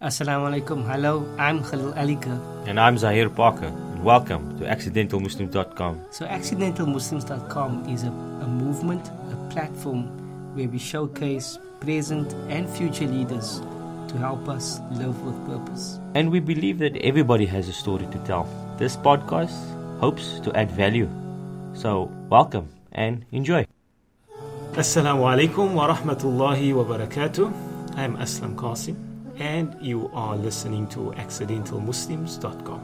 Assalamu alaikum. Hello, I'm Khalil Alika. And I'm Zahir Parker. And welcome to accidentalmuslims.com. So, accidentalmuslims.com is a, a movement, a platform where we showcase present and future leaders to help us live with purpose. And we believe that everybody has a story to tell. This podcast hopes to add value. So, welcome and enjoy. Assalamu alaikum wa rahmatullahi wa barakatuh. I'm Aslam Qasim, and you are listening to accidentalmuslims.com.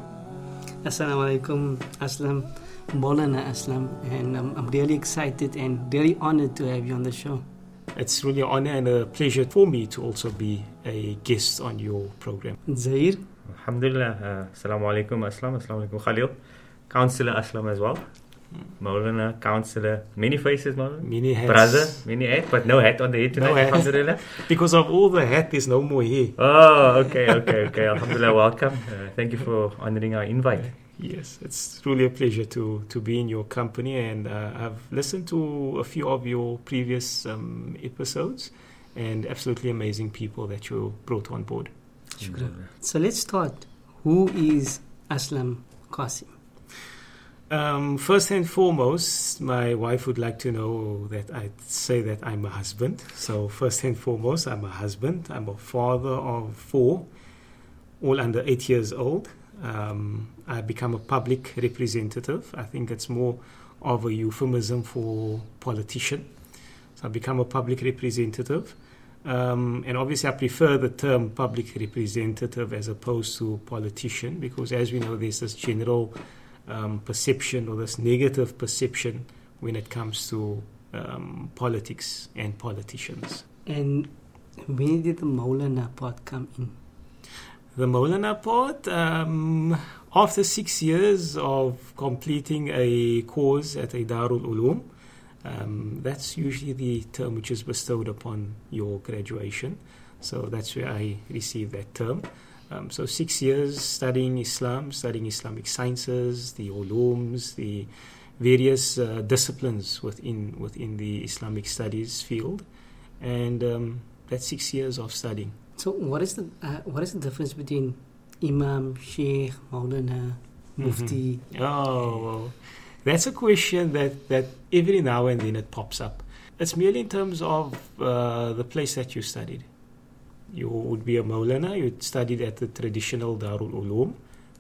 Assalamu alaikum, Aslam, Maulana Aslam, and um, I'm really excited and really honored to have you on the show. It's really an honor and a pleasure for me to also be a guest on your program. Zahir, Alhamdulillah. Uh, Assalamu alaikum, Aslam. Assalamu alaikum, Khalil. Counselor Aslam as well. Maulana, counselor. Many faces, Maulana. Many hats. Brother, many hat, but no hat on the head tonight. No hat. Alhamdulillah. Because of all the hat, there's no more hair. Oh, okay, okay, okay. Alhamdulillah, welcome. Uh, thank you for honoring our invite. Yes, it's truly a pleasure to, to be in your company, and uh, I've listened to a few of your previous um, episodes, and absolutely amazing people that you brought on board. Shukran. So, let's start. Who is Aslam Qasim? Um, first and foremost, my wife would like to know that I say that I'm a husband. So, first and foremost, I'm a husband. I'm a father of four, all under eight years old. Um, I become a public representative. I think it's more of a euphemism for politician. So, I become a public representative. Um, and obviously, I prefer the term public representative as opposed to politician because, as we know, there's this general um, perception or this negative perception when it comes to um, politics and politicians. And when did the Maulana part come in? The Maulana part, um, after six years of completing a course at a Darul Uloom, um, that's usually the term which is bestowed upon your graduation. So that's where I received that term. Um, so six years studying Islam, studying Islamic sciences, the ulums, the various uh, disciplines within within the Islamic studies field, and um, that's six years of studying. So, what is the uh, what is the difference between Imam, Sheikh, Maulana, Mufti? Oh, well, that's a question that, that every now and then it pops up. It's merely in terms of uh, the place that you studied. You would be a Maulana, you studied at the traditional Darul Uloom,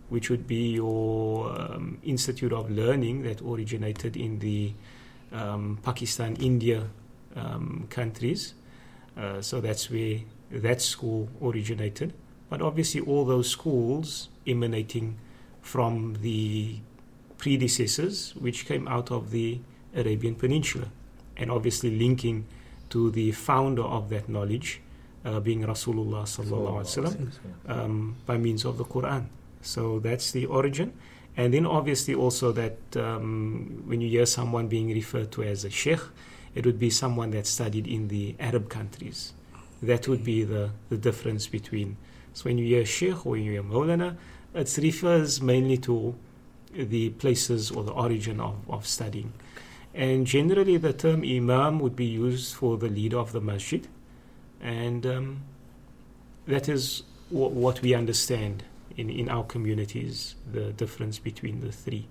which would be your um, institute of learning that originated in the um, Pakistan, India um, countries. Uh, so that's where that school originated. But obviously, all those schools emanating from the predecessors, which came out of the Arabian Peninsula, and obviously linking to the founder of that knowledge, uh, being Rasulullah sallallahu alaihi wasallam, um, by means of the Quran. So that's the origin. And then obviously also that um, when you hear someone being referred to as a sheikh, it would be someone that studied in the Arab countries. That would be the, the difference between. So when you hear sheikh or you hear maulana, it refers mainly to the places or the origin of, of studying. And generally, the term imam would be used for the leader of the masjid. And um, that is w- what we understand in, in our communities, the difference between the three.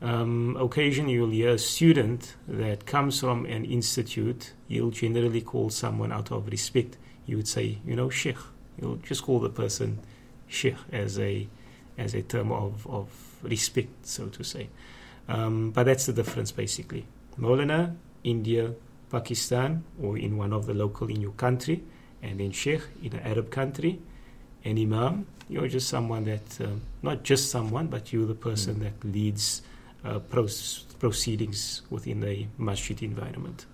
Um, occasionally, you'll hear a student that comes from an institute, you'll generally call someone out of respect. You would say, you know, sheikh. You'll just call the person sheikh as a, as a term of, of respect, so to say. Um, but that's the difference, basically. Maulana, India, Pakistan, or in one of the local in your country, and then Sheikh in an Arab country, and Imam, you're just someone that, um, not just someone, but you're the person Mm. that leads uh, pro- proceedings within the masjid environment.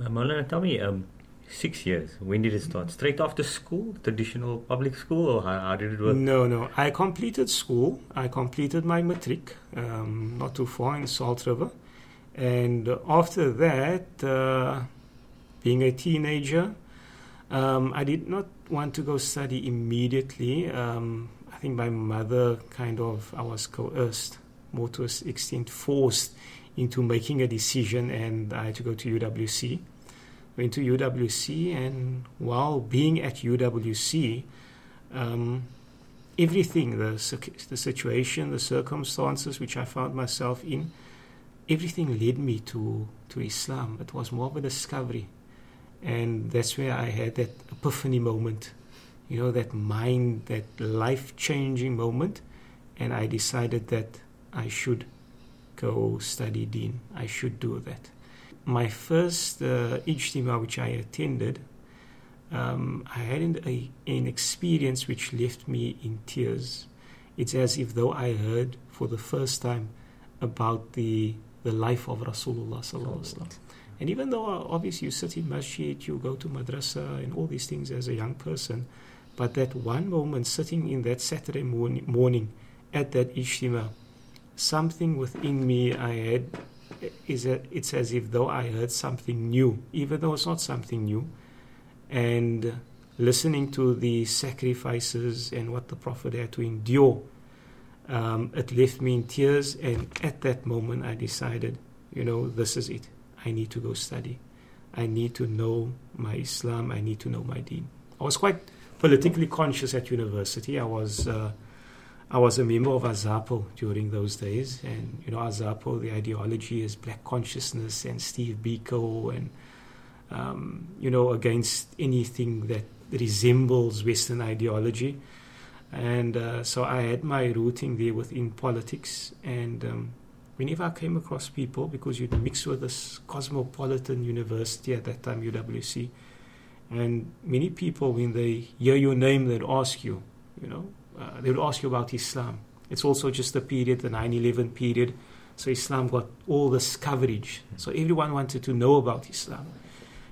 Uh, Maulana, tell me, um, six years, when did it start? Straight after school, traditional public school, or how, how did it work? No, no. I completed school. I completed my matric, um, not too far in Salt River. And after that, uh, being a teenager, um, I did not want to go study immediately. Um, I think my mother kind of, I was coerced, more to an extent forced into making a decision, and I had to go to UWC. Went to UWC, and while being at UWC, um, everything, the, the situation, the circumstances which I found myself in, everything led me to, to Islam. It was more of a discovery. And that's where I had that epiphany moment, you know, that mind, that life changing moment. And I decided that I should go study Deen. I should do that. My first uh, Ijtima, which I attended, um, I had a, an experience which left me in tears. It's as if though I heard for the first time about the the life of Rasulullah sallallahu And even though uh, obviously you sit in masjid, you go to madrasa and all these things as a young person, but that one moment sitting in that Saturday morning, morning at that ijtima, something within me I had is a, it's as if though I heard something new, even though it's not something new. And listening to the sacrifices and what the Prophet had to endure, um, it left me in tears. And at that moment, I decided, you know, this is it. I need to go study. I need to know my Islam. I need to know my Deen. I was quite politically conscious at university. I was. Uh, I was a member of Azapo during those days, and you know, Azapo, the ideology is black consciousness and Steve Biko and um, you know, against anything that resembles Western ideology. And uh, so I had my rooting there within politics. And um, whenever I came across people, because you'd mix with this cosmopolitan university at that time, UWC, and many people, when they hear your name, they'd ask you, you know, uh, they would ask you about Islam. It's also just the period, the 9 11 period. So Islam got all this coverage. So everyone wanted to know about Islam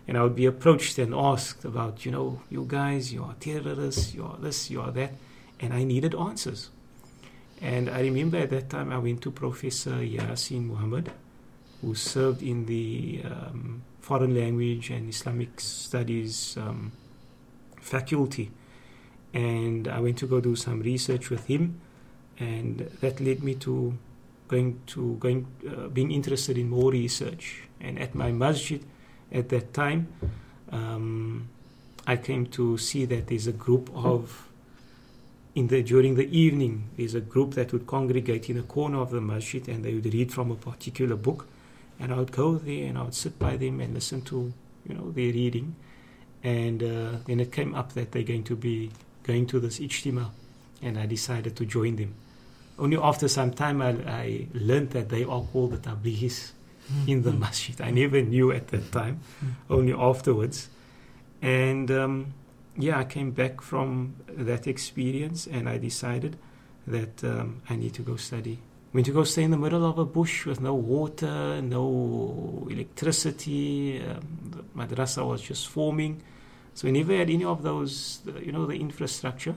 and I would be approached and asked about, you know, you guys, you are terrorists, you are this, you are that, and I needed answers. And I remember at that time I went to Professor Yasin Muhammad, who served in the um, foreign language and Islamic studies um, faculty. And I went to go do some research with him, and that led me to going to going uh, being interested in more research. And at my masjid, at that time, um, I came to see that there's a group of in the during the evening there's a group that would congregate in a corner of the masjid and they would read from a particular book and I would go there and I would sit by them and listen to you know their reading and uh, then it came up that they're going to be going to this ijtima and I decided to join them only after some time I, I learned that they are called the tablighis in the mm. masjid. I never knew at that time, mm. only afterwards. And um, yeah, I came back from that experience and I decided that um, I need to go study. Went to go stay in the middle of a bush with no water, no electricity. Um, the madrasa was just forming. So we never had any of those, you know, the infrastructure.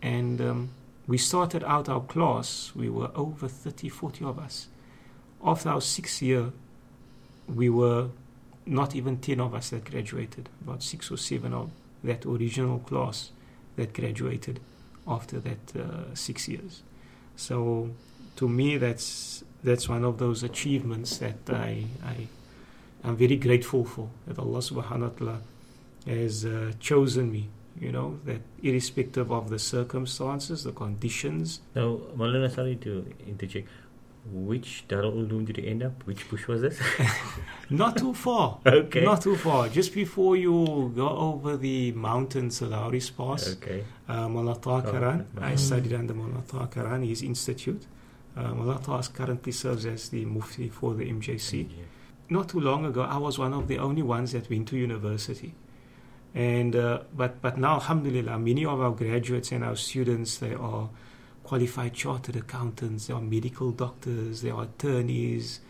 And um, we started out our class, we were over 30, 40 of us after our sixth year, we were not even 10 of us that graduated, about six or seven of that original class that graduated after that uh, six years. So to me, that's that's one of those achievements that I, I am very grateful for that Allah Subhanahu wa Taala has uh, chosen me. You know that irrespective of the circumstances, the conditions. Now, Maulana, sorry to interject which Darul Uloom did you end up? Which bush was this? Not too far. Okay. Not too far. Just before you go over the mountain Sir Lowry's Pass. Okay. Uh, Mullah. Oh, I studied under Mullah Karaan, his institute. Uh, Mullah currently serves as the Mufti for the MJC. Not too long ago, I was one of the only ones that went to university. And uh, but but now, Alhamdulillah, many of our graduates and our students they are qualified chartered accountants, there are medical doctors, there are attorneys.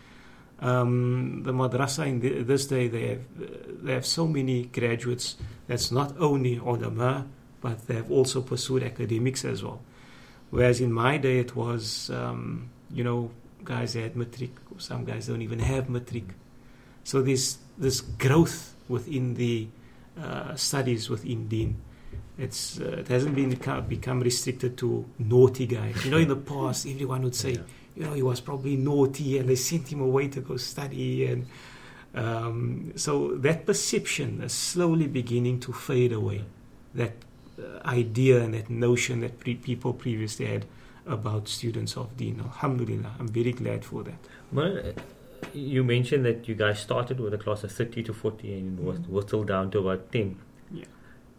Um, the madrasa in the, this day they have they have so many graduates. That's not only ulama, but they have also pursued academics as well. Whereas in my day it was, um, you know, guys had matric, some guys don't even have matric. So this this growth within the uh, studies within Deen it's uh, it hasn't been become restricted to naughty guys. You know, in the past, everyone would say, yeah. you know, he was probably naughty, and they sent him away to go study, and um, so that perception is slowly beginning to fade away. That uh, idea and that notion that pre- people previously had about students of Deen. Alhamdulillah, I'm very glad for that. Well, uh, you mentioned that you guys started with a class of 30 to 40 and was Mm. whittled down to about 10. Yeah.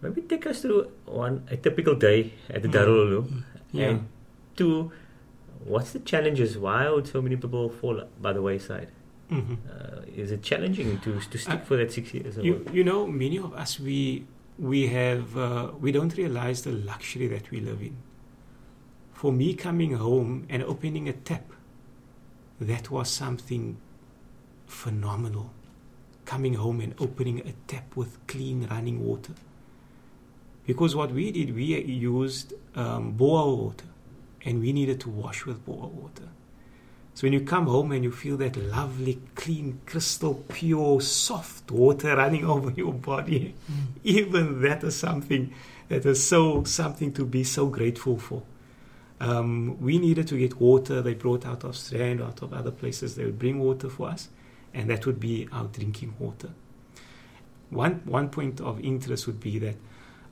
Maybe take us through one a typical day at the Mm. Darul Uloom. Yeah. And two, what's the challenges? Why would so many people fall by the wayside? Mhm. Uh, is it challenging to to stick Uh, for that six years? You, you know, many of us we we have uh, we don't realize the luxury that we live in. For me, coming home and opening a tap, that was something phenomenal. Coming home and opening a tap with clean running water. Because what we did, we used um, bore water, and we needed to wash with bore water. So when you come home and you feel that lovely, clean, crystal pure, soft water running over your body, even that is something that is so something to be so grateful for. Um, we needed to get water. They brought out of Strand, out of other places. They would bring water for us, and that would be our drinking water. One one point of interest would be that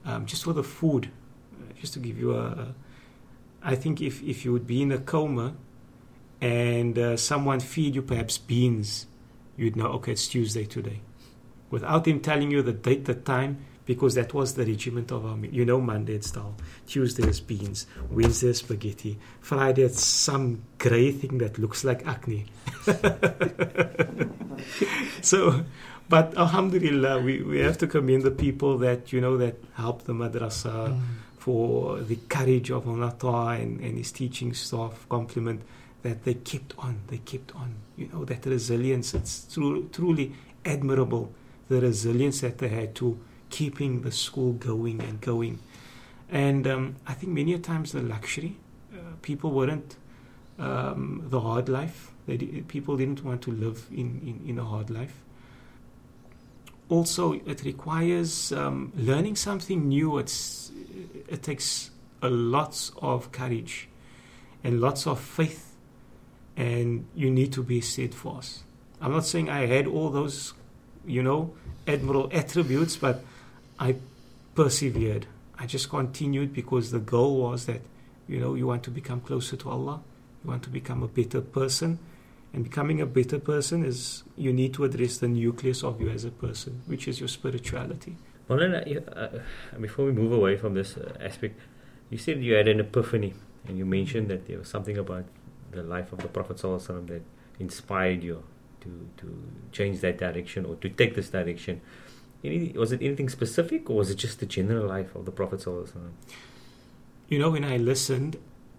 um, just for the food, uh, just to give you a, I think if, if you would be in a coma and uh, someone feed you perhaps beans, you'd know, okay, it's Tuesday today. Without them telling you the date, the time, because that was the regiment of our meal. You know, Monday it's dal, Tuesday is beans, Wednesday is spaghetti, Friday it's some grey thing that looks like acne. so, but Alhamdulillah, we, we have to commend the people that, you know, that help the madrasa for the courage of Mullah and, and his teaching staff, compliment that they kept on, they kept on. You know, that resilience, it's tru- truly admirable, the resilience that they had to keeping the school going and going. And um, I think many a times the luxury, uh, people weren't um, the hard life. They di- people didn't want to live in, in, in a hard life. Also, it requires um, learning something new. It's, it takes a lots of courage and lots of faith, and you need to be steadfast. I'm not saying I had all those, you know, admirable attributes, but I persevered. I just continued because the goal was that, you know, you want to become closer to Allah, you want to become a better person, and becoming a better person is you need to address the nucleus of you as a person, which is your spirituality. Maulana, you- uh, before we move away from this uh, aspect, you said you had an epiphany, and you mentioned that there was something about the life of the Prophet ﷺ that inspired you to to change that direction or to take this direction. Any, was it anything specific, or was it just the general life of the Prophet ﷺ? You know, when I listened,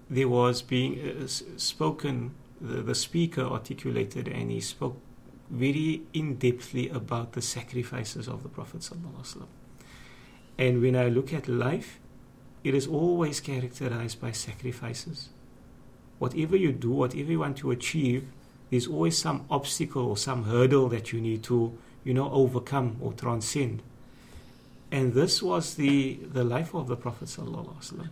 there was being uh, spoken, the, the speaker articulated, and he spoke very in depthly about the sacrifices of the Prophet. And when I look at life, it is always characterized by sacrifices. Whatever you do, whatever you want to achieve, there's always some obstacle or some hurdle that you need to, you know, overcome or transcend. And this was the, the life of the Prophet. ﷺ.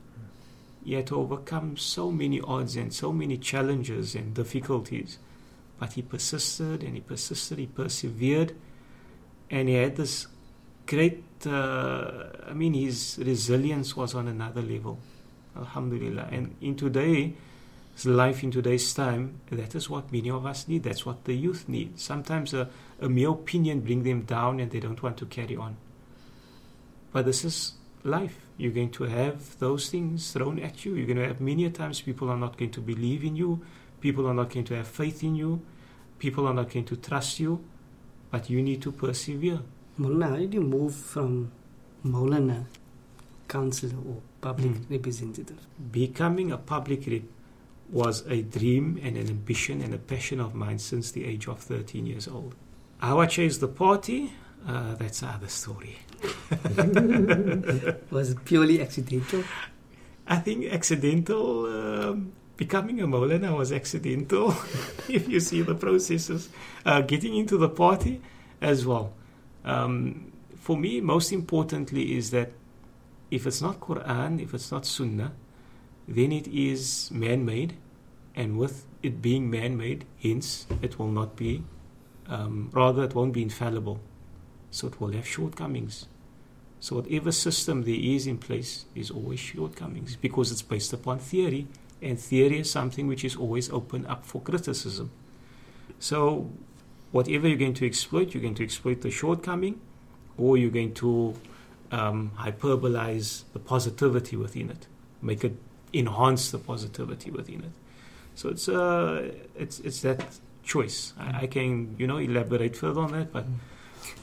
To overcome so many odds and so many challenges and difficulties. But he persisted and he persisted, he persevered, and he had this great, uh, I mean, his resilience was on another level. Alhamdulillah. And in today's life, in today's time, that is what many of us need. That's what the youth need. Sometimes a, a mere opinion bring them down and they don't want to carry on. But this is life. You're going to have those things thrown at you. You're going to have many a times people are not going to believe in you. People are not going to have faith in you. People are not going to trust you. But you need to persevere. Maulana, how did you move from Maulana, counselor or public Mm. representative? Becoming a public rep was a dream and an ambition and a passion of mine since the age of 13 years old. How I chased the party, uh, that's another story. Was it purely accidental? I think accidental. Um, becoming a Maulana was accidental. if you see the processes, uh, getting into the party as well. Um, for me, most importantly, is that if it's not Quran, if it's not Sunnah, then it is man-made, and with it being man-made, hence it will not be. Um, rather, it won't be infallible, so it will have shortcomings. So whatever system there is in place is always shortcomings because it's based upon theory, and theory is something which is always open up for criticism. So whatever you're going to exploit, you're going to exploit the shortcoming, or you're going to um, hyperbolize the positivity within it, make it enhance the positivity within it. So it's uh, it's it's that choice. I, I can you know elaborate further on that, but. Well,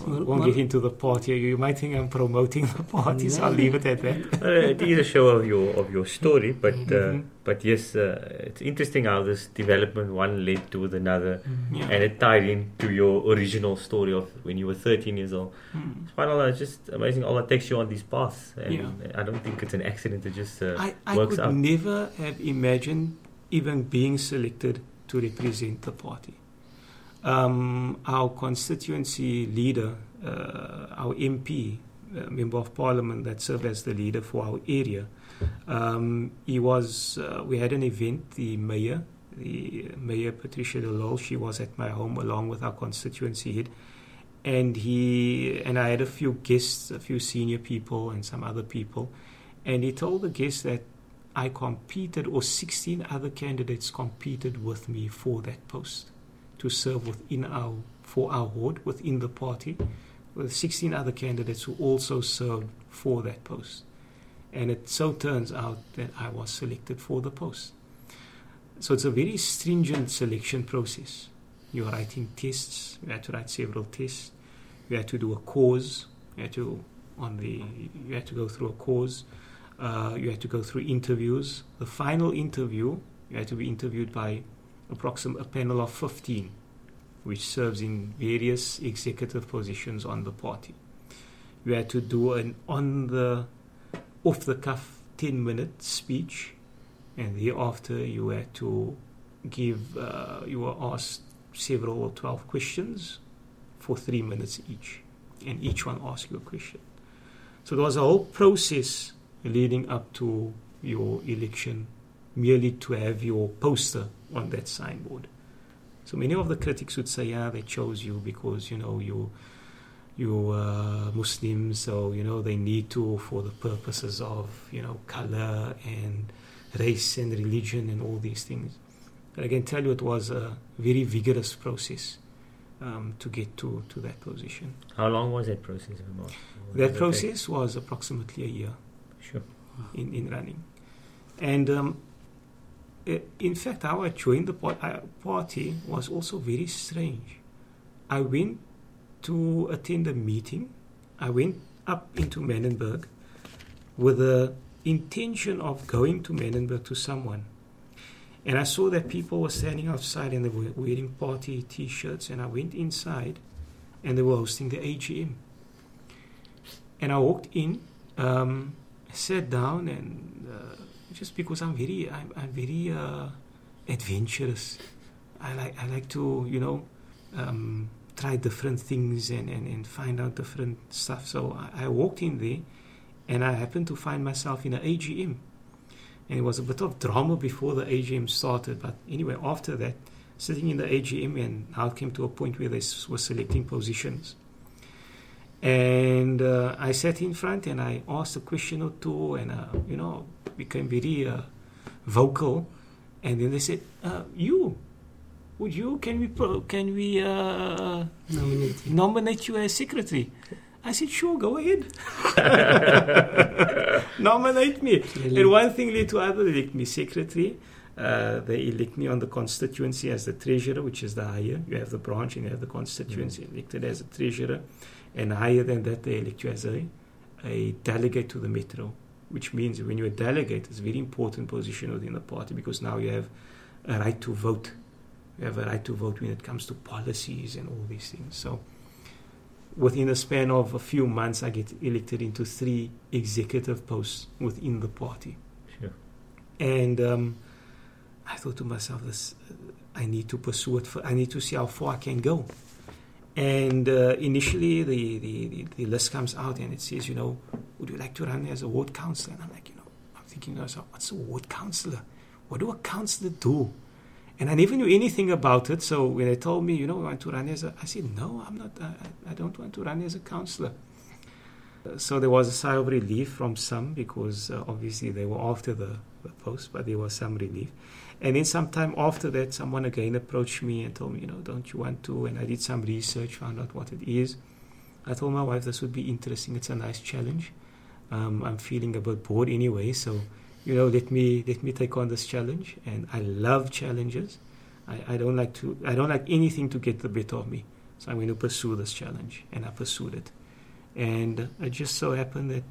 won't well- get into the party. You might think I'm promoting the party, so I'll leave it at that. Uh, it is a show of your of your story, but uh, Mhm. but yes, uh, it's interesting how this development one led to with another, Yeah. and it tied into your original story of when you were 13 years old. Hmm. SubhanAllah, it's just amazing. Allah takes you on these paths, and Yeah. I don't think it's an accident. It just uh, I, I works could never have imagined even being selected to represent the party. Um, our constituency leader, uh, our MP, uh, member of parliament that served as the leader for our area, um, he was. Uh, we had an event. The mayor, the mayor Patricia de Lille, she was at my home along with our constituency head, and he and I had a few guests, a few senior people, and some other people, and he told the guests that I competed, or 16 other candidates competed with me for that post to serve within our for our ward within the party, with 16 other candidates who also served for that post, and it so turns out that I was selected for the post. So it's a very stringent selection process. You're writing tests. You had to write several tests. You had to do a course. You had to on the you had to go through a course. Uh, you had to go through interviews. The final interview, you had to be interviewed by approximately a panel of 15, which serves in various executive positions on the party. You had to do an on the off the cuff 10 minute speech, and thereafter you had to give, uh, you were asked several or 12 questions for three minutes each, and each one asked you a question. So there was a whole process leading up to your election merely to have your poster on that signboard. So many of the critics would say, yeah, they chose you because, you know, you you uh, Muslims, so, you know, they need to for the purposes of, you know, color and race and religion and all these things. But I can tell you it was a very vigorous process um, to get to, to that position. How long was that process? What That did it take? process was approximately a year. Sure. in, in running. And um, in fact, how I joined the uh, party was also very strange. I went to attend a meeting. I went up into Manenberg with the intention of going to Manenberg to someone. And I saw that people were standing outside and they were wearing party t shirts. And I went inside and they were hosting the AGM. And I walked in. Um, sat down and uh, just because I'm very I'm, I'm very uh, adventurous. I like I like to you know um, try different things and, and, and find out different stuff. So I, I walked in there and I happened to find myself in an AGM. And it was a bit of drama before the AGM started, but anyway, after that, sitting in the AGM, and now it came to a point where they were selecting positions. And uh, I sat in front and I asked a question or two, and uh, you know, became very uh, vocal. And then they said, uh, "You, would you? Can we? Pro- can we uh, Nominate you. nominate you as secretary?" I said, "Sure, go ahead. nominate me." Really? And one thing led to other. They elect me secretary. Uh, they elect me on the constituency as the treasurer, which is the higher. You have the branch and you have the constituency elected as a treasurer. And higher than that, they elect you as a, a delegate to the metro, which means when you're a delegate, it's a very important position within the party because now you have a right to vote. You have a right to vote when it comes to policies and all these things. So within a span of a few months, I get elected into three executive posts within the party. Sure. And um, I thought to myself, this, I need to pursue it. For, I need to see how far I can go. And uh, initially, the, the, the, the list comes out and it says, you know, would you like to run as a ward councillor? And I'm like, you know, I'm thinking to myself, what's a ward councillor? What do a councillor do? And I never knew anything about it. So when they told me, you know, I want to run as a, I said, no, I'm not, I, I- don't want to run as a councillor. So there was a sigh of relief from some because uh, obviously they were after the, the post, but there was some relief. And then sometime after that, someone again approached me and told me, you know, don't you want to? And I did some research, found out what it is. I told my wife this would be interesting. It's a nice challenge. Um, I'm feeling a bit bored anyway, so you know, let me let me take on this challenge. And I love challenges. I, I don't like to I don't like anything to get the better of me. So I'm going to pursue this challenge, and I pursued it. And it just so happened that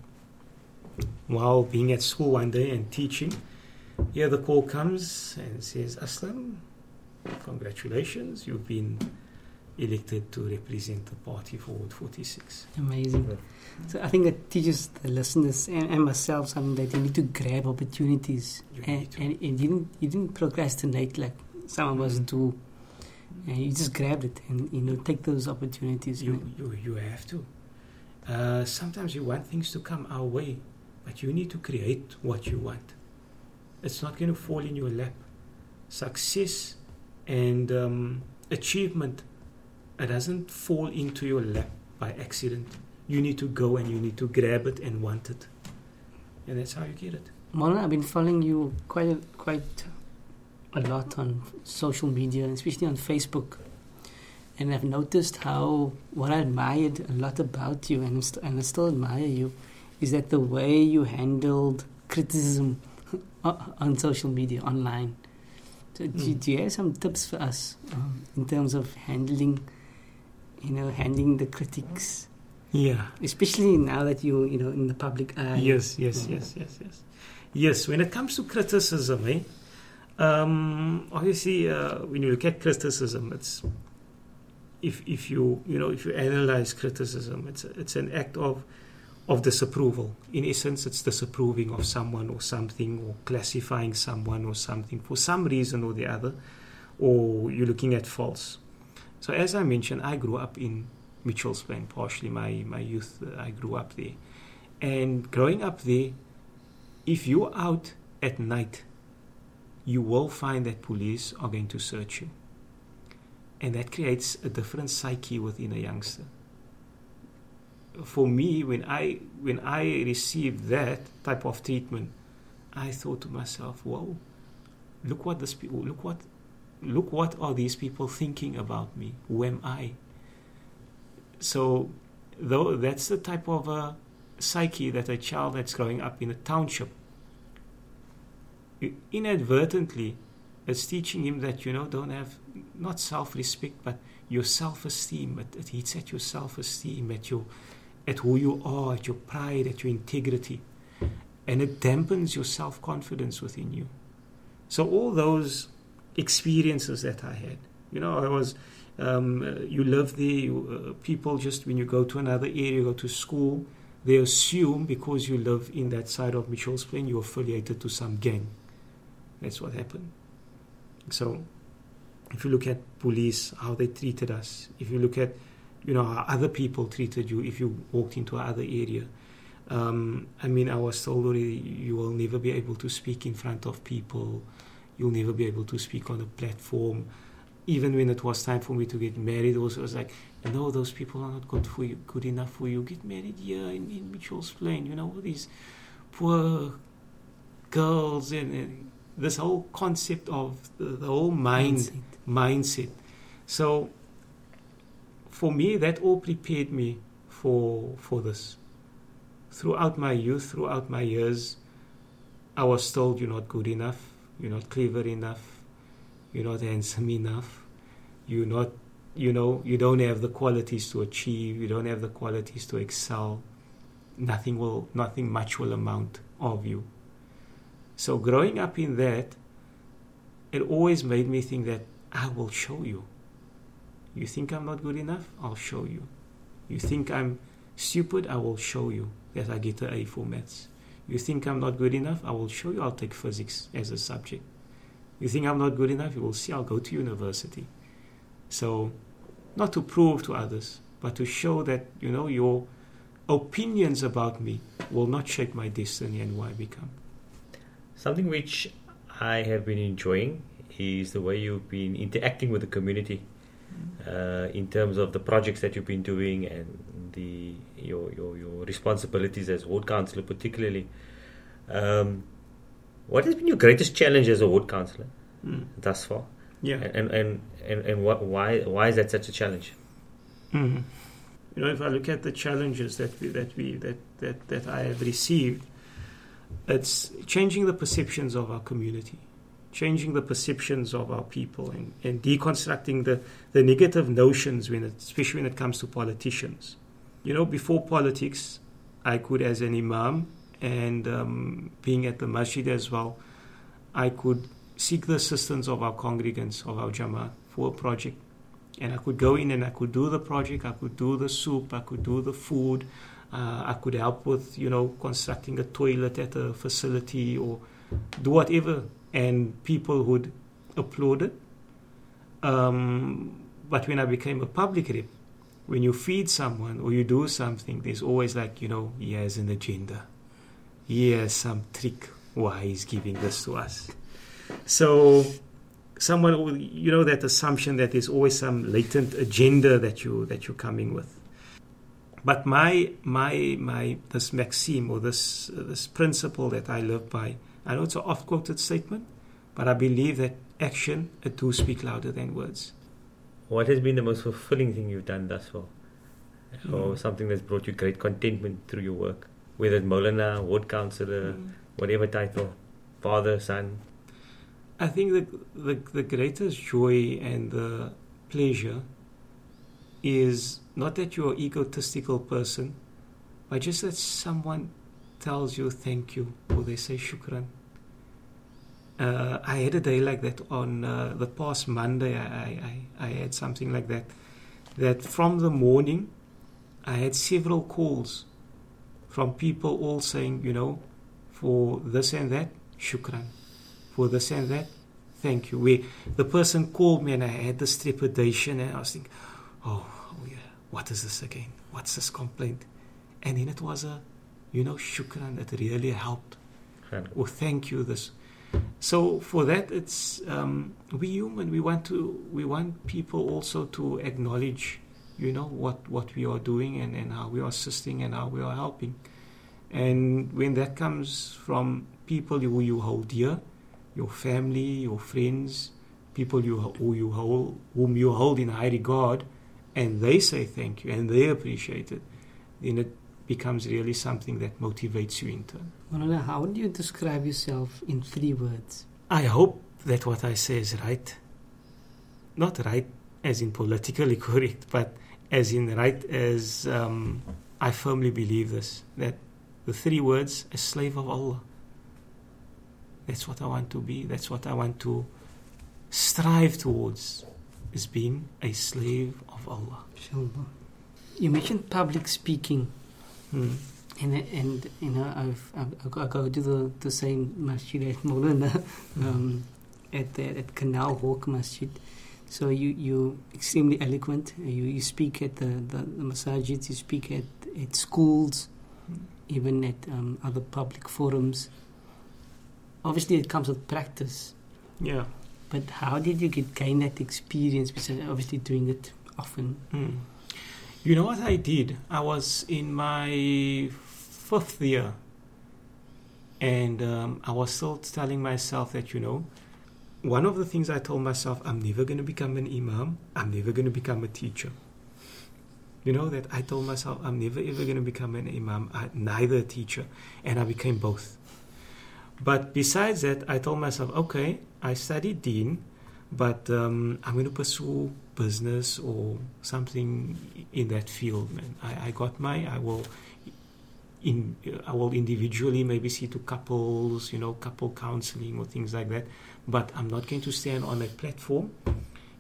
while being at school one day and teaching, here the call comes and says, Aslam, congratulations, you've been elected to represent the party for Ward 46. Amazing. So I think that teaches the listeners and, and myself something that you need to grab opportunities You and, and, and you didn't you didn't procrastinate like some of us do. And you just grabbed it and you know take those opportunities. You, you, you have to. Uh, sometimes you want things to come our way, but you need to create what you want. It's not going to fall in your lap. Success and um, achievement, it doesn't fall into your lap by accident. You need to go and you need to grab it and want it. And that's how you get it. Mona, I've been following you quite a, quite a lot on social media, especially on Facebook, and I've noticed how what I admired a lot about you, and, st- and I still admire you, is that the way you handled criticism on social media, online. So do, Mm. do you have some tips for us um, in terms of handling, you know, handling the critics, Yeah. especially now that you you know in the public eye? Yes, yes, yes, yes, yes. Yes, when it comes to criticism, eh? Um, obviously, uh, when you look at criticism, it's if if you you know if you analyze criticism, it's it's an act of of disapproval. In essence, it's disapproving of someone or something, or classifying someone or something for some reason or the other, or you're looking at faults. So, as I mentioned, I grew up in Mitchell's Plain, partially my my youth. Uh, I grew up there, and growing up there, if you're out at night, you will find that police are going to search you. And that creates a different psyche within a youngster. For me, when I when I received that type of treatment, I thought to myself, "Whoa, look what this people look what look what are these people thinking about me? Who am I?" So, though that's the type of uh, psyche that a child that's growing up in a township inadvertently it's teaching him that you know don't have not self-respect but your self-esteem it, it hits at your self-esteem at your at who you are at your pride at your integrity and it dampens your self-confidence within you. So all those experiences that i had you know i was um, uh, you live there you, uh, people just when you go to another area go to school they assume because you live in that side of Mitchell's Plain, you're affiliated to some gang. That's what happened. So, if you look at police, how they treated us, if you look at, you know, how other people treated you, if you walked into another area, um, I mean, I was told already, you will never be able to speak in front of people. You'll never be able to speak on a platform. Even when it was time for me to get married, also it was like, no, those people are not good for you, good enough for you. Get married here in, in Mitchell's Plain. You know, all these poor girls and, and this whole concept of the, the whole mind Mindset. mindset. So for me, that all prepared me for for this. Throughout my youth, throughout my years, I was told you're not good enough, you're not clever enough, you're not handsome enough, you're not, you know, you don't have the qualities to achieve, you don't have the qualities to excel. Nothing will, nothing much will amount of you. So growing up in that, it always made me think that I will show you. You think I'm not good enough? I'll show you. You think I'm stupid? I will show you that I get an A for maths. You think I'm not good enough? I will show you I'll take physics as a subject. You think I'm not good enough? You will see I'll go to university. So, not to prove to others, but to show that, you know, your opinions about me will not shape my destiny and who I become. Something which I have been enjoying is the way you've been interacting with the community uh, in terms of the projects that you've been doing and the your your, your responsibilities as ward councillor, particularly. Um, what has been your greatest challenge as a ward councillor Mm. thus far? Yeah. And and and, and what, why why is that such a challenge? Mm. You know, if I look at the challenges that we that we that, that, that I have received, it's changing the perceptions of our community, changing the perceptions of our people, and, and deconstructing the, the negative notions when it, especially when it comes to politicians. You know, before politics, I could, as an imam and um, being at the masjid as well, I could seek the assistance of our congregants of our jamaat for a project and I could go in and I could do the project. I could do the soup. I could do the food. Uh, I could help with you know constructing a toilet at a facility or do whatever, and people would applaud it. Um, but when I became a public rep, when you feed someone or you do something, there's always like you know he has an agenda. He has some trick why he's giving this to us. So someone you know that assumption that there's always some latent agenda that you that you're coming with but my my my this maxim or this uh, this principle that I live by I know it's an oft quoted statement but I believe that action it do speak louder than words What has been the most fulfilling thing you've done thus far? Or Mm. something that's brought you great contentment through your work? Whether it's Maulana, ward councillor, whatever title, father, son. I think the, the the greatest joy and the pleasure is not that you're an egotistical person, but just that someone tells you thank you or they say shukran. Uh, I had a day like that on uh, the past Monday. I, I, I had something like that. That from the morning, I had several calls from people all saying, you know, for this and that, shukran. For this and that, thank you. Where the person called me and I had this trepidation and I was thinking, oh, oh yeah, what is this again? What's this complaint? And then it was a, you know, shukran. It really helped. Or thank you. This. So for that, it's um, we human. We want to. We want people also to acknowledge, you know, what what we are doing and and how we are assisting and how we are helping. And when that comes from people who you hold dear, your family, your friends, people you who you hold, whom you hold in high regard, and they say thank you and they appreciate it, then it becomes really something that motivates you in turn. Maulana, how would you describe yourself in three words? I hope that what I say is right. Not right as in politically correct, but as in the right as um, I firmly believe this that the three words, a slave of Allah. That's what I want to be. That's what I want to strive towards, is being a slave of Allah. Inshallah. You mentioned public speaking, Hmm. and and you know I've, I've I go to the the same masjid at Molana, um, at the at Canal Hawk Masjid. So you you extremely eloquent. You you speak at the the, the masajids. You speak at at schools, even at um, other public forums. Obviously, it comes with practice. Yeah. But how did you get gain that experience? Because obviously doing it often. Hmm. You know what I did? I was in my fifth year, and um, I was still telling myself that, you know, one of the things I told myself, I'm never going to become an imam, I'm never going to become a teacher. You know, that I told myself, I'm never ever going to become an imam, I, neither a teacher, and I became both. But besides that, I told myself, okay, I studied Deen, but um, I'm going to pursue business or something in that field. Man, I, I got my. I will. In, I will individually maybe see to couples, you know, couple counseling or things like that. But I'm not going to stand on a platform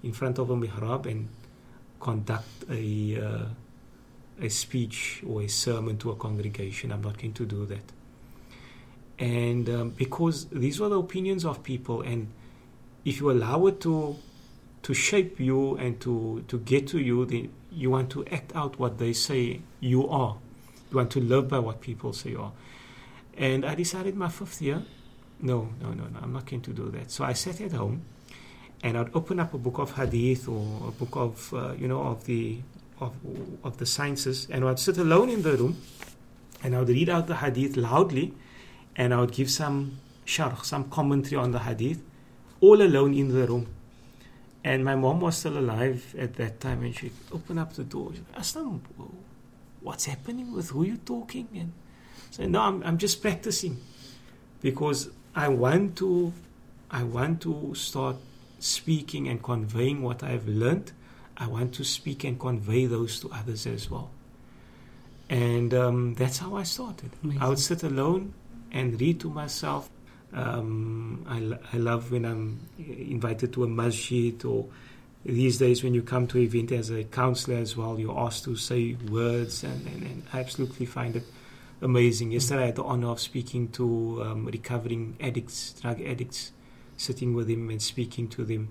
in front of a mihrab and conduct a uh, a speech or a sermon to a congregation. I'm not going to do that. And um, because these were the opinions of people, and if you allow it to to shape you and to to get to you, then you want to act out what they say you are. You want to live by what people say you are. And I decided my fifth year, no, no, no, no, I'm not going to do that. So I sat at home, and I'd open up a book of hadith or a book of uh, you know of the of, of the sciences, and I'd sit alone in the room, and I would read out the hadith loudly, and I would give some sharh, some commentary on the hadith, all alone in the room. And my mom was still alive at that time, and she opened up the door. She them, "What's happening with who you talking?" And said, "No, I'm, I'm just practicing, because I want to, I want to start speaking and conveying what I've learned. I want to speak and convey those to others as well." And um, that's how I started. Amazing. I would sit alone and read to myself. Um, I, I love when I'm invited to a masjid or these days when you come to an event as a counselor as well, you're asked to say words and, and, and I absolutely find it amazing. Yesterday I had the honor of speaking to um, recovering addicts, drug addicts, sitting with them and speaking to them.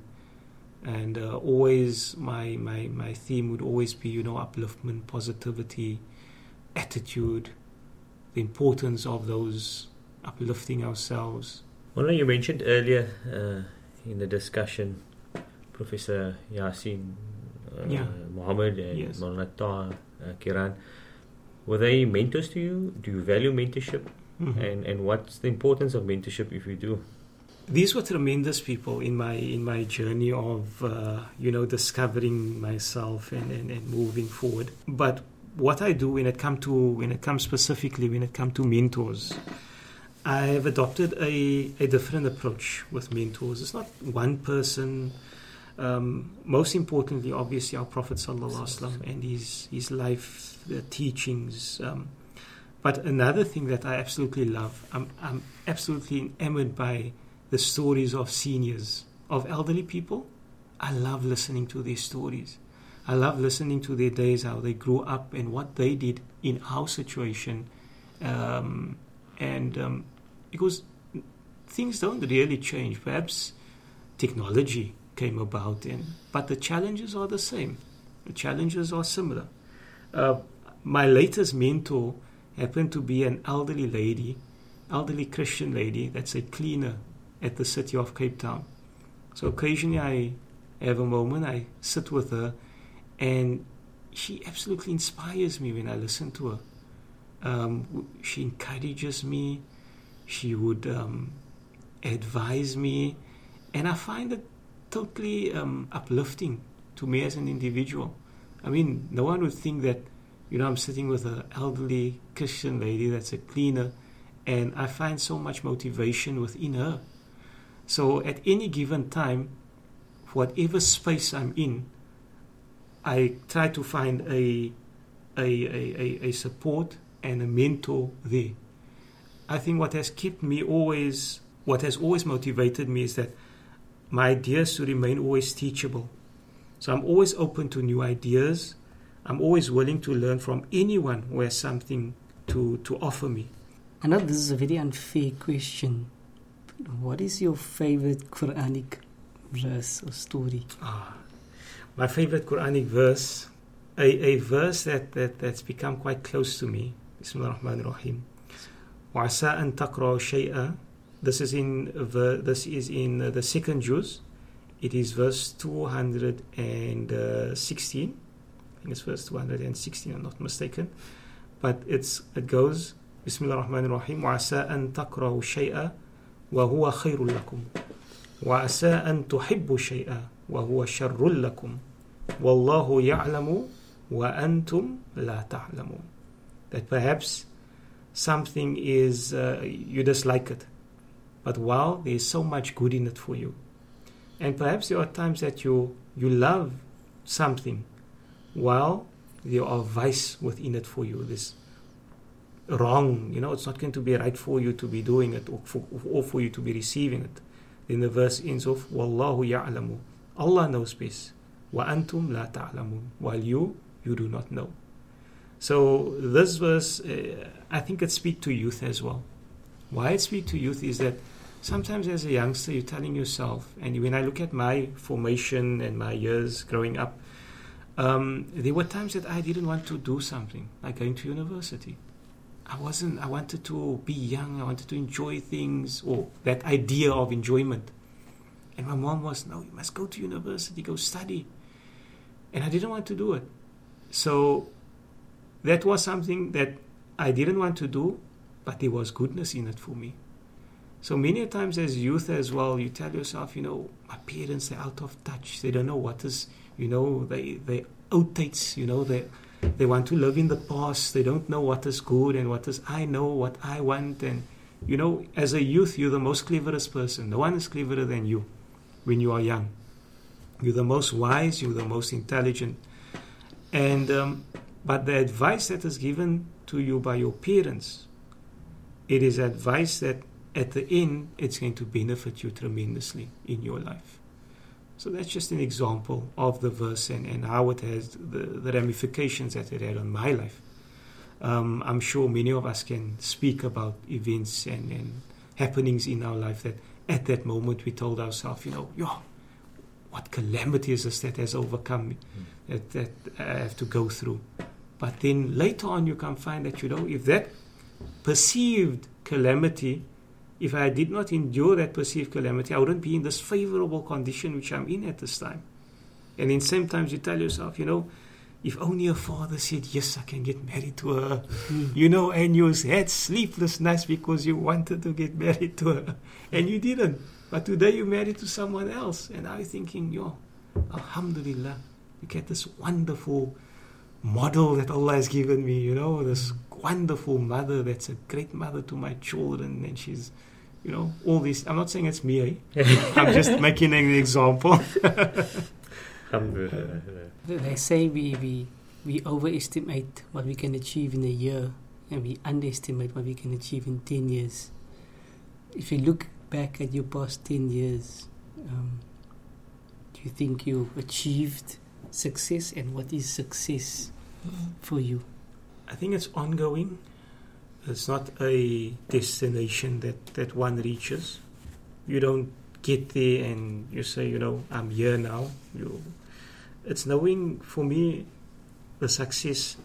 And uh, always my, my, my theme would always be, you know, upliftment, positivity, attitude, the importance of those uplifting ourselves. Well, you mentioned earlier uh, in the discussion, Professor Yasin uh, Yeah. Mohammed and Yes. Maulana uh, Karaan. Were they mentors to you? Do you value mentorship? Mhm. And and what's the importance of mentorship if you do? These were tremendous people in my in my journey of uh, you know discovering myself and, and, and moving forward. But what I do when it come to when it comes specifically when it comes to mentors, I have adopted a, a different approach with mentors. It's not one person. Um, most importantly, obviously, our Prophet Wasallam and his his life teachings. Um, but another thing that I absolutely love, I'm, I'm absolutely enamored by the stories of seniors, of elderly people. I love listening to their stories. I love listening to their days, how they grew up, and what they did in our situation. Um, and um, because things don't really change. Perhaps technology came about, in. but the challenges are the same. The challenges are similar. Uh, my latest mentor happened to be an elderly lady, elderly Christian lady that's a cleaner at the city of Cape Town. So occasionally I have a moment, I sit with her, and she absolutely inspires me when I listen to her. Um, she encourages me, she would um, advise me, and I find it totally um, uplifting to me as an individual. I mean, no one would think that, you know, I'm sitting with an elderly Christian lady that's a cleaner, and I find so much motivation within her. So at any given time, whatever space I'm in, I try to find a, a, a, a, a support and a mentor there. I think what has kept me always, what has always motivated me is that my ideas to remain always teachable. So I'm always open to new ideas. I'm always willing to learn from anyone who has something to, to offer me. I know this is a very unfair question. But what is your favorite Quranic verse or story? Ah, my favorite Quranic verse, a, a verse that, that, that's become quite close to me. Bismillah ar-Rahman ar-Rahim. وَعَسَىٰ أَن تَقْرَأُوا شَيْئًا this is in the this is in uh, the second Juz. It is verse two hundred and sixteen. I think it's verse two hundred and sixteen. I'm not mistaken, but it's it goes. Bismillah ar-Rahman ar-Rahim. وعسى أن تكرهوا شيئا وهو خير لكم وعسى أن تحبوا شيئا وهو شر لكم والله يعلم وأنتم لا تعلمون that perhaps something is uh, you dislike it but wow, there is so much good in it for you. And perhaps there are times that you, you love something, while there are vice within it for you. This wrong, you know, it's not going to be right for you to be doing it or for, or for you to be receiving it. Then the verse ends off, Wallahu ya'lamu. Allah knows best. Wa antum la ta'lamun. While you, you do not know. So this verse, uh, I think it speaks to youth as well. Why it speaks to youth is that sometimes as a youngster you're telling yourself, and when I look at my formation and my years growing up, um, there were times that I didn't want to do something, like going to university. I wasn't, I wanted to be young, I wanted to enjoy things, or that idea of enjoyment. And my mom was, no, you must go to university, go study. And I didn't want to do it. So that was something that I didn't want to do, but there was goodness in it for me. So many times as youth as well, you tell yourself, you know, my parents they're out of touch. They don't know what is, you know, they they outdates, you know, they they want to live in the past. They don't know what is good and what is I know what I want and you know, as a youth you're the most cleverest person. No one is cleverer than you when you are young. You're the most wise, you're the most intelligent. And um, but the advice that is given to you by your parents, it is advice that at the end, it's going to benefit you tremendously in your life. So that's just an example of the verse and, and how it has the, the ramifications that it had on my life. Um, I'm sure many of us can speak about events and, and happenings in our life that at that moment we told ourselves, you know, yo, what calamity is this that has overcome me, mm. that, that I have to go through. But then later on, you can find that, you know, if that perceived calamity if I did not endure that perceived calamity, I wouldn't be in this favorable condition which I'm in at this time. And then sometimes you tell yourself, you know, if only a father said, Yes, I can get married to her, mm. you know, and you had sleepless nights because you wanted to get married to her, and you didn't. But today you're married to someone else, and I'm thinking, Yo, Alhamdulillah, you get this wonderful model that Allah has given me, you know, this wonderful mother that's a great mother to my children, and she's you know, all this I'm not saying it's me. Eh? I'm just making an example. they say we, we we overestimate what we can achieve in a year, and we underestimate what we can achieve in ten years. If you look back at your past ten years, um, do you think you achieved success, and what is success for you? I think it's ongoing. It's not a destination that, that one reaches. You don't get there and you say, you know, I'm here now. You, it's knowing, for me, the success.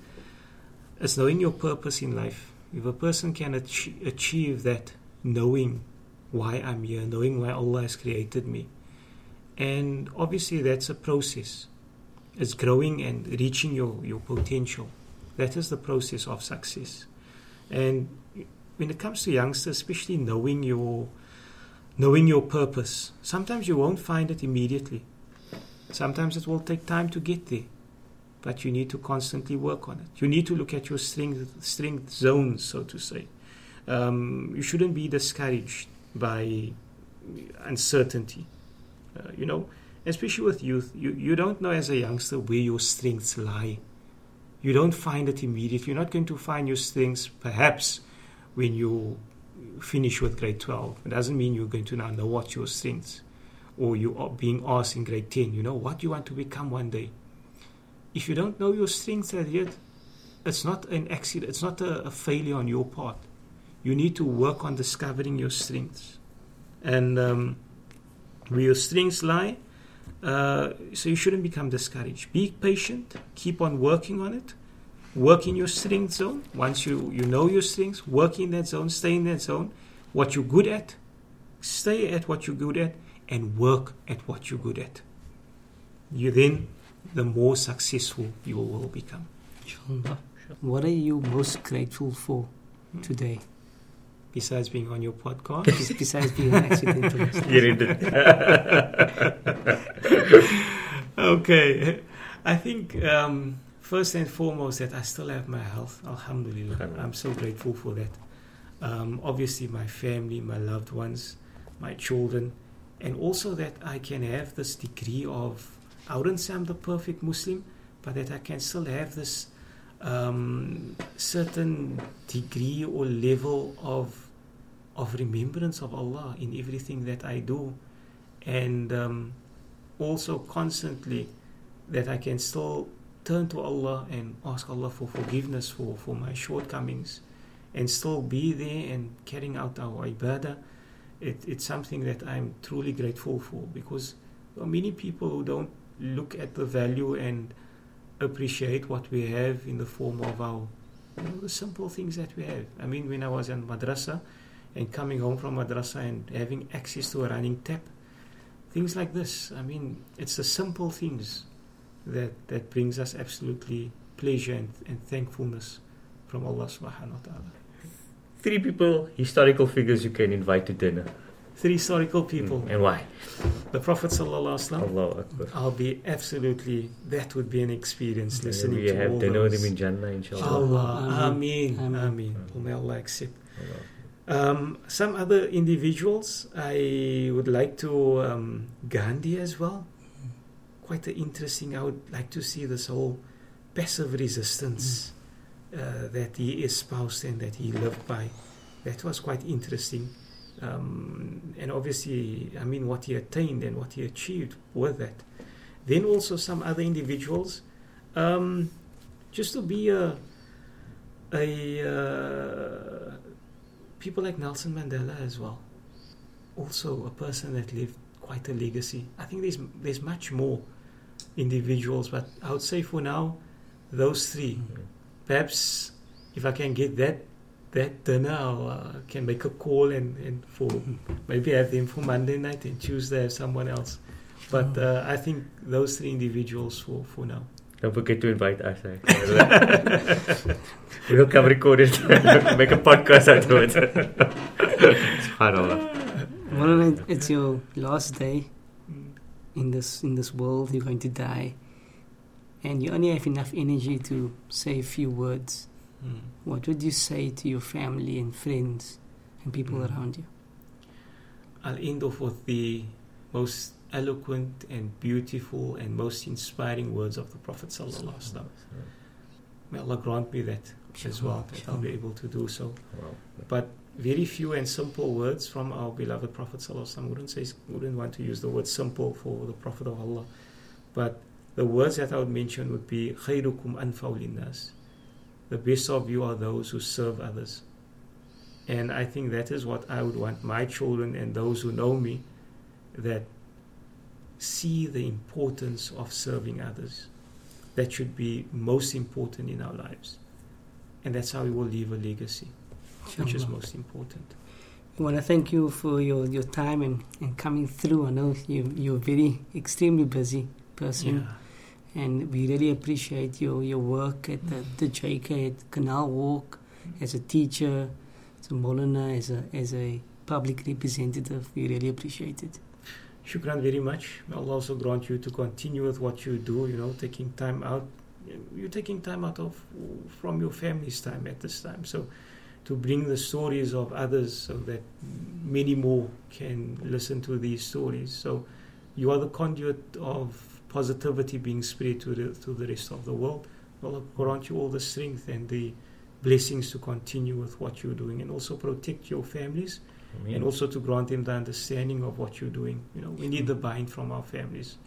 It's knowing your purpose in life. If a person can achieve, achieve that, knowing why I'm here, knowing why Allah has created me, and obviously that's a process. It's growing and reaching your, your potential. That is the process of success. And when it comes to youngsters, especially knowing your knowing your purpose, sometimes you won't find it immediately. Sometimes it will take time to get there, but you need to constantly work on it. You need to look at your strength strength zones, so to say. Um, you shouldn't be discouraged by uncertainty. Uh, you know, especially with youth, you, you don't know as a youngster where your strengths lie you don't find it immediately. You're not going to find your strengths perhaps when you finish with grade 12. It doesn't mean you're going to now know what your strengths or you are being asked in grade 10, you know, what you want to become one day. If you don't know your strengths as yet, it's not an accident, it's not a, a failure on your part. You need to work on discovering your strengths. And um, where your strengths lie, uh, so you shouldn't become discouraged. Be patient. Keep on working on it. Work in your strength zone. Once you, you know your strengths, work in that zone, stay in that zone. What you're good at, stay at what you're good at, and work at what you're good at. You then, the more successful you will become. What are you most grateful for hmm. today? Besides being on your podcast? besides being an accidental. okay. I think um, first and foremost that I still have my health. Alhamdulillah. I'm so grateful for that. Um, obviously, my family, my loved ones, my children, and also that I can have this degree of, I wouldn't say I'm the perfect Muslim, but that I can still have this um, certain degree or level of of remembrance of Allah in everything that I do, and um, also constantly that I can still turn to Allah and ask Allah for forgiveness for, for my shortcomings and still be there and carrying out our ibadah. It, it's something that I'm truly grateful for because there are many people who don't look at the value and appreciate what we have in the form of our you know, the simple things that we have. I mean, when I was in madrasa, and coming home from madrasa and having access to a running tap. Things like this. I mean, it's the simple things that, that brings us absolutely pleasure and, and thankfulness from Allah subhanahu wa ta'ala. Three people, historical figures you can invite to dinner. Three historical people. Mm, And why? The Prophet sallallahu alaihi wasallam. I'll be absolutely. That would be an experience Maybe listening we to have all dinner with him in Jannah, inshallah. Allah, Ameen. Ameen, Ameen. Ameen. Oh, may Allah accept. Allah. Um, some other individuals, I would like to um, Gandhi as well. Quite interesting. I would like to see this whole passive resistance uh, that he espoused and that he lived by. That was quite interesting. Um, and obviously, I mean, what he attained and what he achieved with that. Then also some other individuals, um, just to be a a uh, people like Nelson Mandela as well. Also, a person that left quite a legacy. I think there's there's much more individuals, but I would say for now, those three. Perhaps if I can get that that dinner, I uh, can make a call and, and for maybe have them for Monday night and Tuesday have someone else. But uh, I think those three individuals for, for now. Don't forget to invite us. Eh? we'll come record it, make a podcast out of it. SubhanAllah. Well, it's your last day in this in this world. You're going to die, and you only have enough energy to say a few words. Mm. What would you say to your family and friends and people Mm. around you? I'll end off with the most eloquent and beautiful and most inspiring words of the Prophet sallallahu alaihi wasallam. May Allah grant me that as well, that I'll be able to do so. Wow. But very few and simple words from our beloved Prophet sallallahu alaihi wasallam. Wouldn't say wouldn't want to use the word simple for the Prophet of Allah, but the words that I would mention would be خيركم أنفع للناس. The best of you are those who serve others. And I think that is what I would want my children and those who know me that see the importance of serving others. That should be most important in our lives. And that's how we will leave a legacy, which is most important. I want to thank you for your, your time and, and coming through. I know you, you're a very extremely busy person, and we really appreciate your, your work at the, the JK at Canal Walk as a teacher, as a Maulana, as a, as a public representative. We really appreciate it. Shukran very much. May Allah also grant you to continue with what you do, you know, taking time out. You're taking time out of from your family's time at this time. So to bring the stories of others so that many more can listen to these stories. So you are the conduit of positivity being spread to the to the rest of the world. Allah grant you all the strength and the blessings to continue with what you're doing and also protect your families and also to grant them the understanding of what you're doing. You know, we need the buy-in from our families.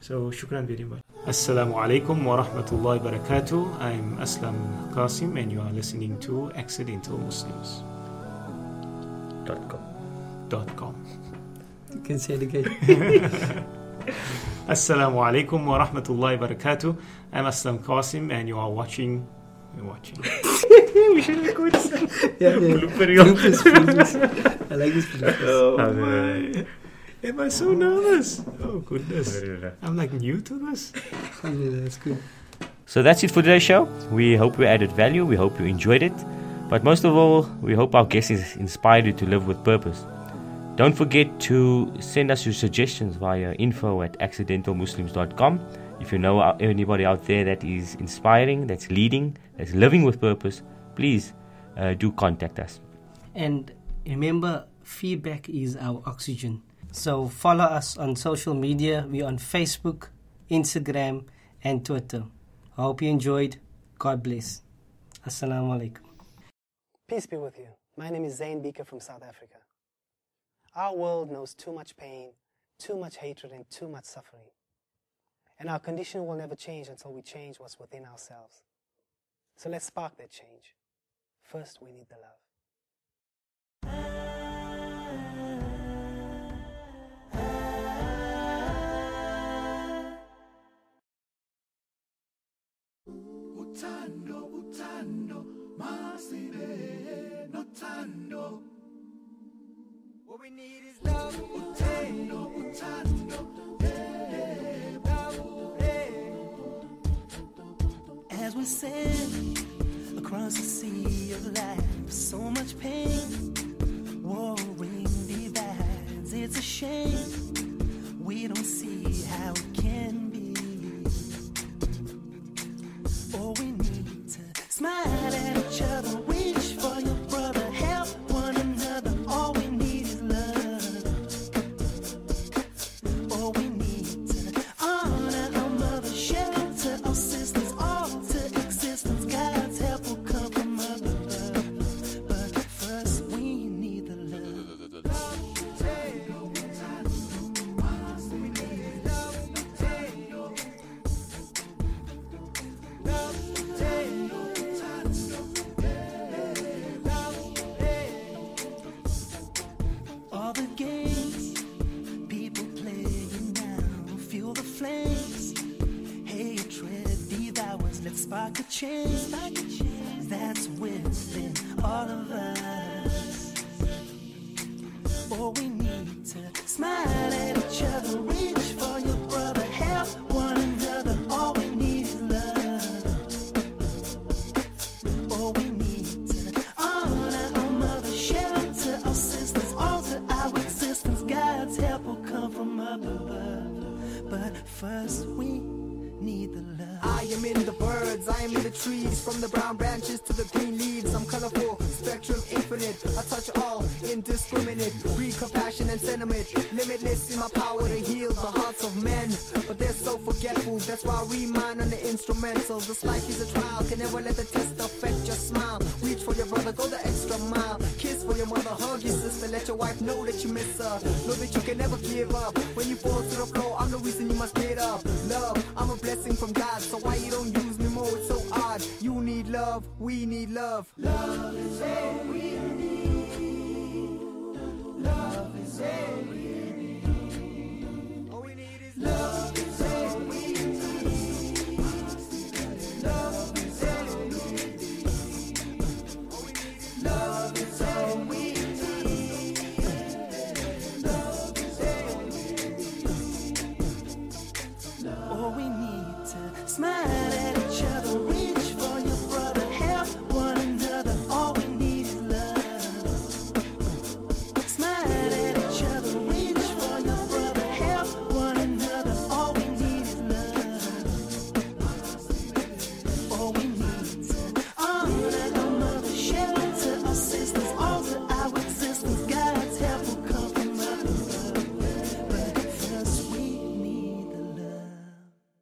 So, shukran very much. Assalamu alaikum wa rahmatullahi wa barakatuh. I'm Aslam Qasim, and you are listening to Accidental Muslims. Dot com. Dot com. You can say it again. Assalamu alaikum wa rahmatullahi wa barakatuh. I'm Aslam Qasim, and you are watching. You're watching. We should record this. yeah, yeah. Blooper reel. Bloopers, bloopers. I like this. bloopers. Oh, oh Alhamdulillah. my. Am I so nervous? Oh, goodness. I'm like new to this. Alhamdulillah, that's good. So that's it for today's show. We hope we added value. We hope you enjoyed it. But most of all, we hope our guests has inspired you to live with purpose. Don't forget to send us your suggestions via info at accidentalmuslims.com. If you know anybody out there that is inspiring, that's leading, that's living with purpose, please uh, do contact us. And remember, feedback is our oxygen. So follow us on social media. We're on Facebook, Instagram, and Twitter. I hope you enjoyed. God bless. Assalamu alaikum. Peace be with you. My name is Zain Bhikha from South Africa. Our world knows too much pain, too much hatred, and too much suffering. And our condition will never change until we change what's within ourselves. So let's spark that change. First, we need the love. Utando, utando, masile, notando. What we need is love. Utando, utando, hey, eh, love, hey. As we sand across the sea of life. So much pain, warring divides. It's a shame we don't see how it can I am in the birds, I am in the trees, from the brown branches to the green leaves. I'm colorful, spectrum infinite. I touch all, indiscriminate. Breed compassion and sentiment. Limitless in my power to heal the hearts of men. But they're so forgetful, that's why we mine on the instrumentals. This life is a trial, can never let the test affect your smile. Reach for your brother, go the extra mile. Kiss for your mother, hug your sister, let your wife know that you miss her. Know that you can never give up. When you fall to the floor, I'm the reason you must get up. Love, I'm a blessing from God, so why you don't use me more? It's so odd. You need love, we need love. Love is all we need. Love is all we need. All we need is love.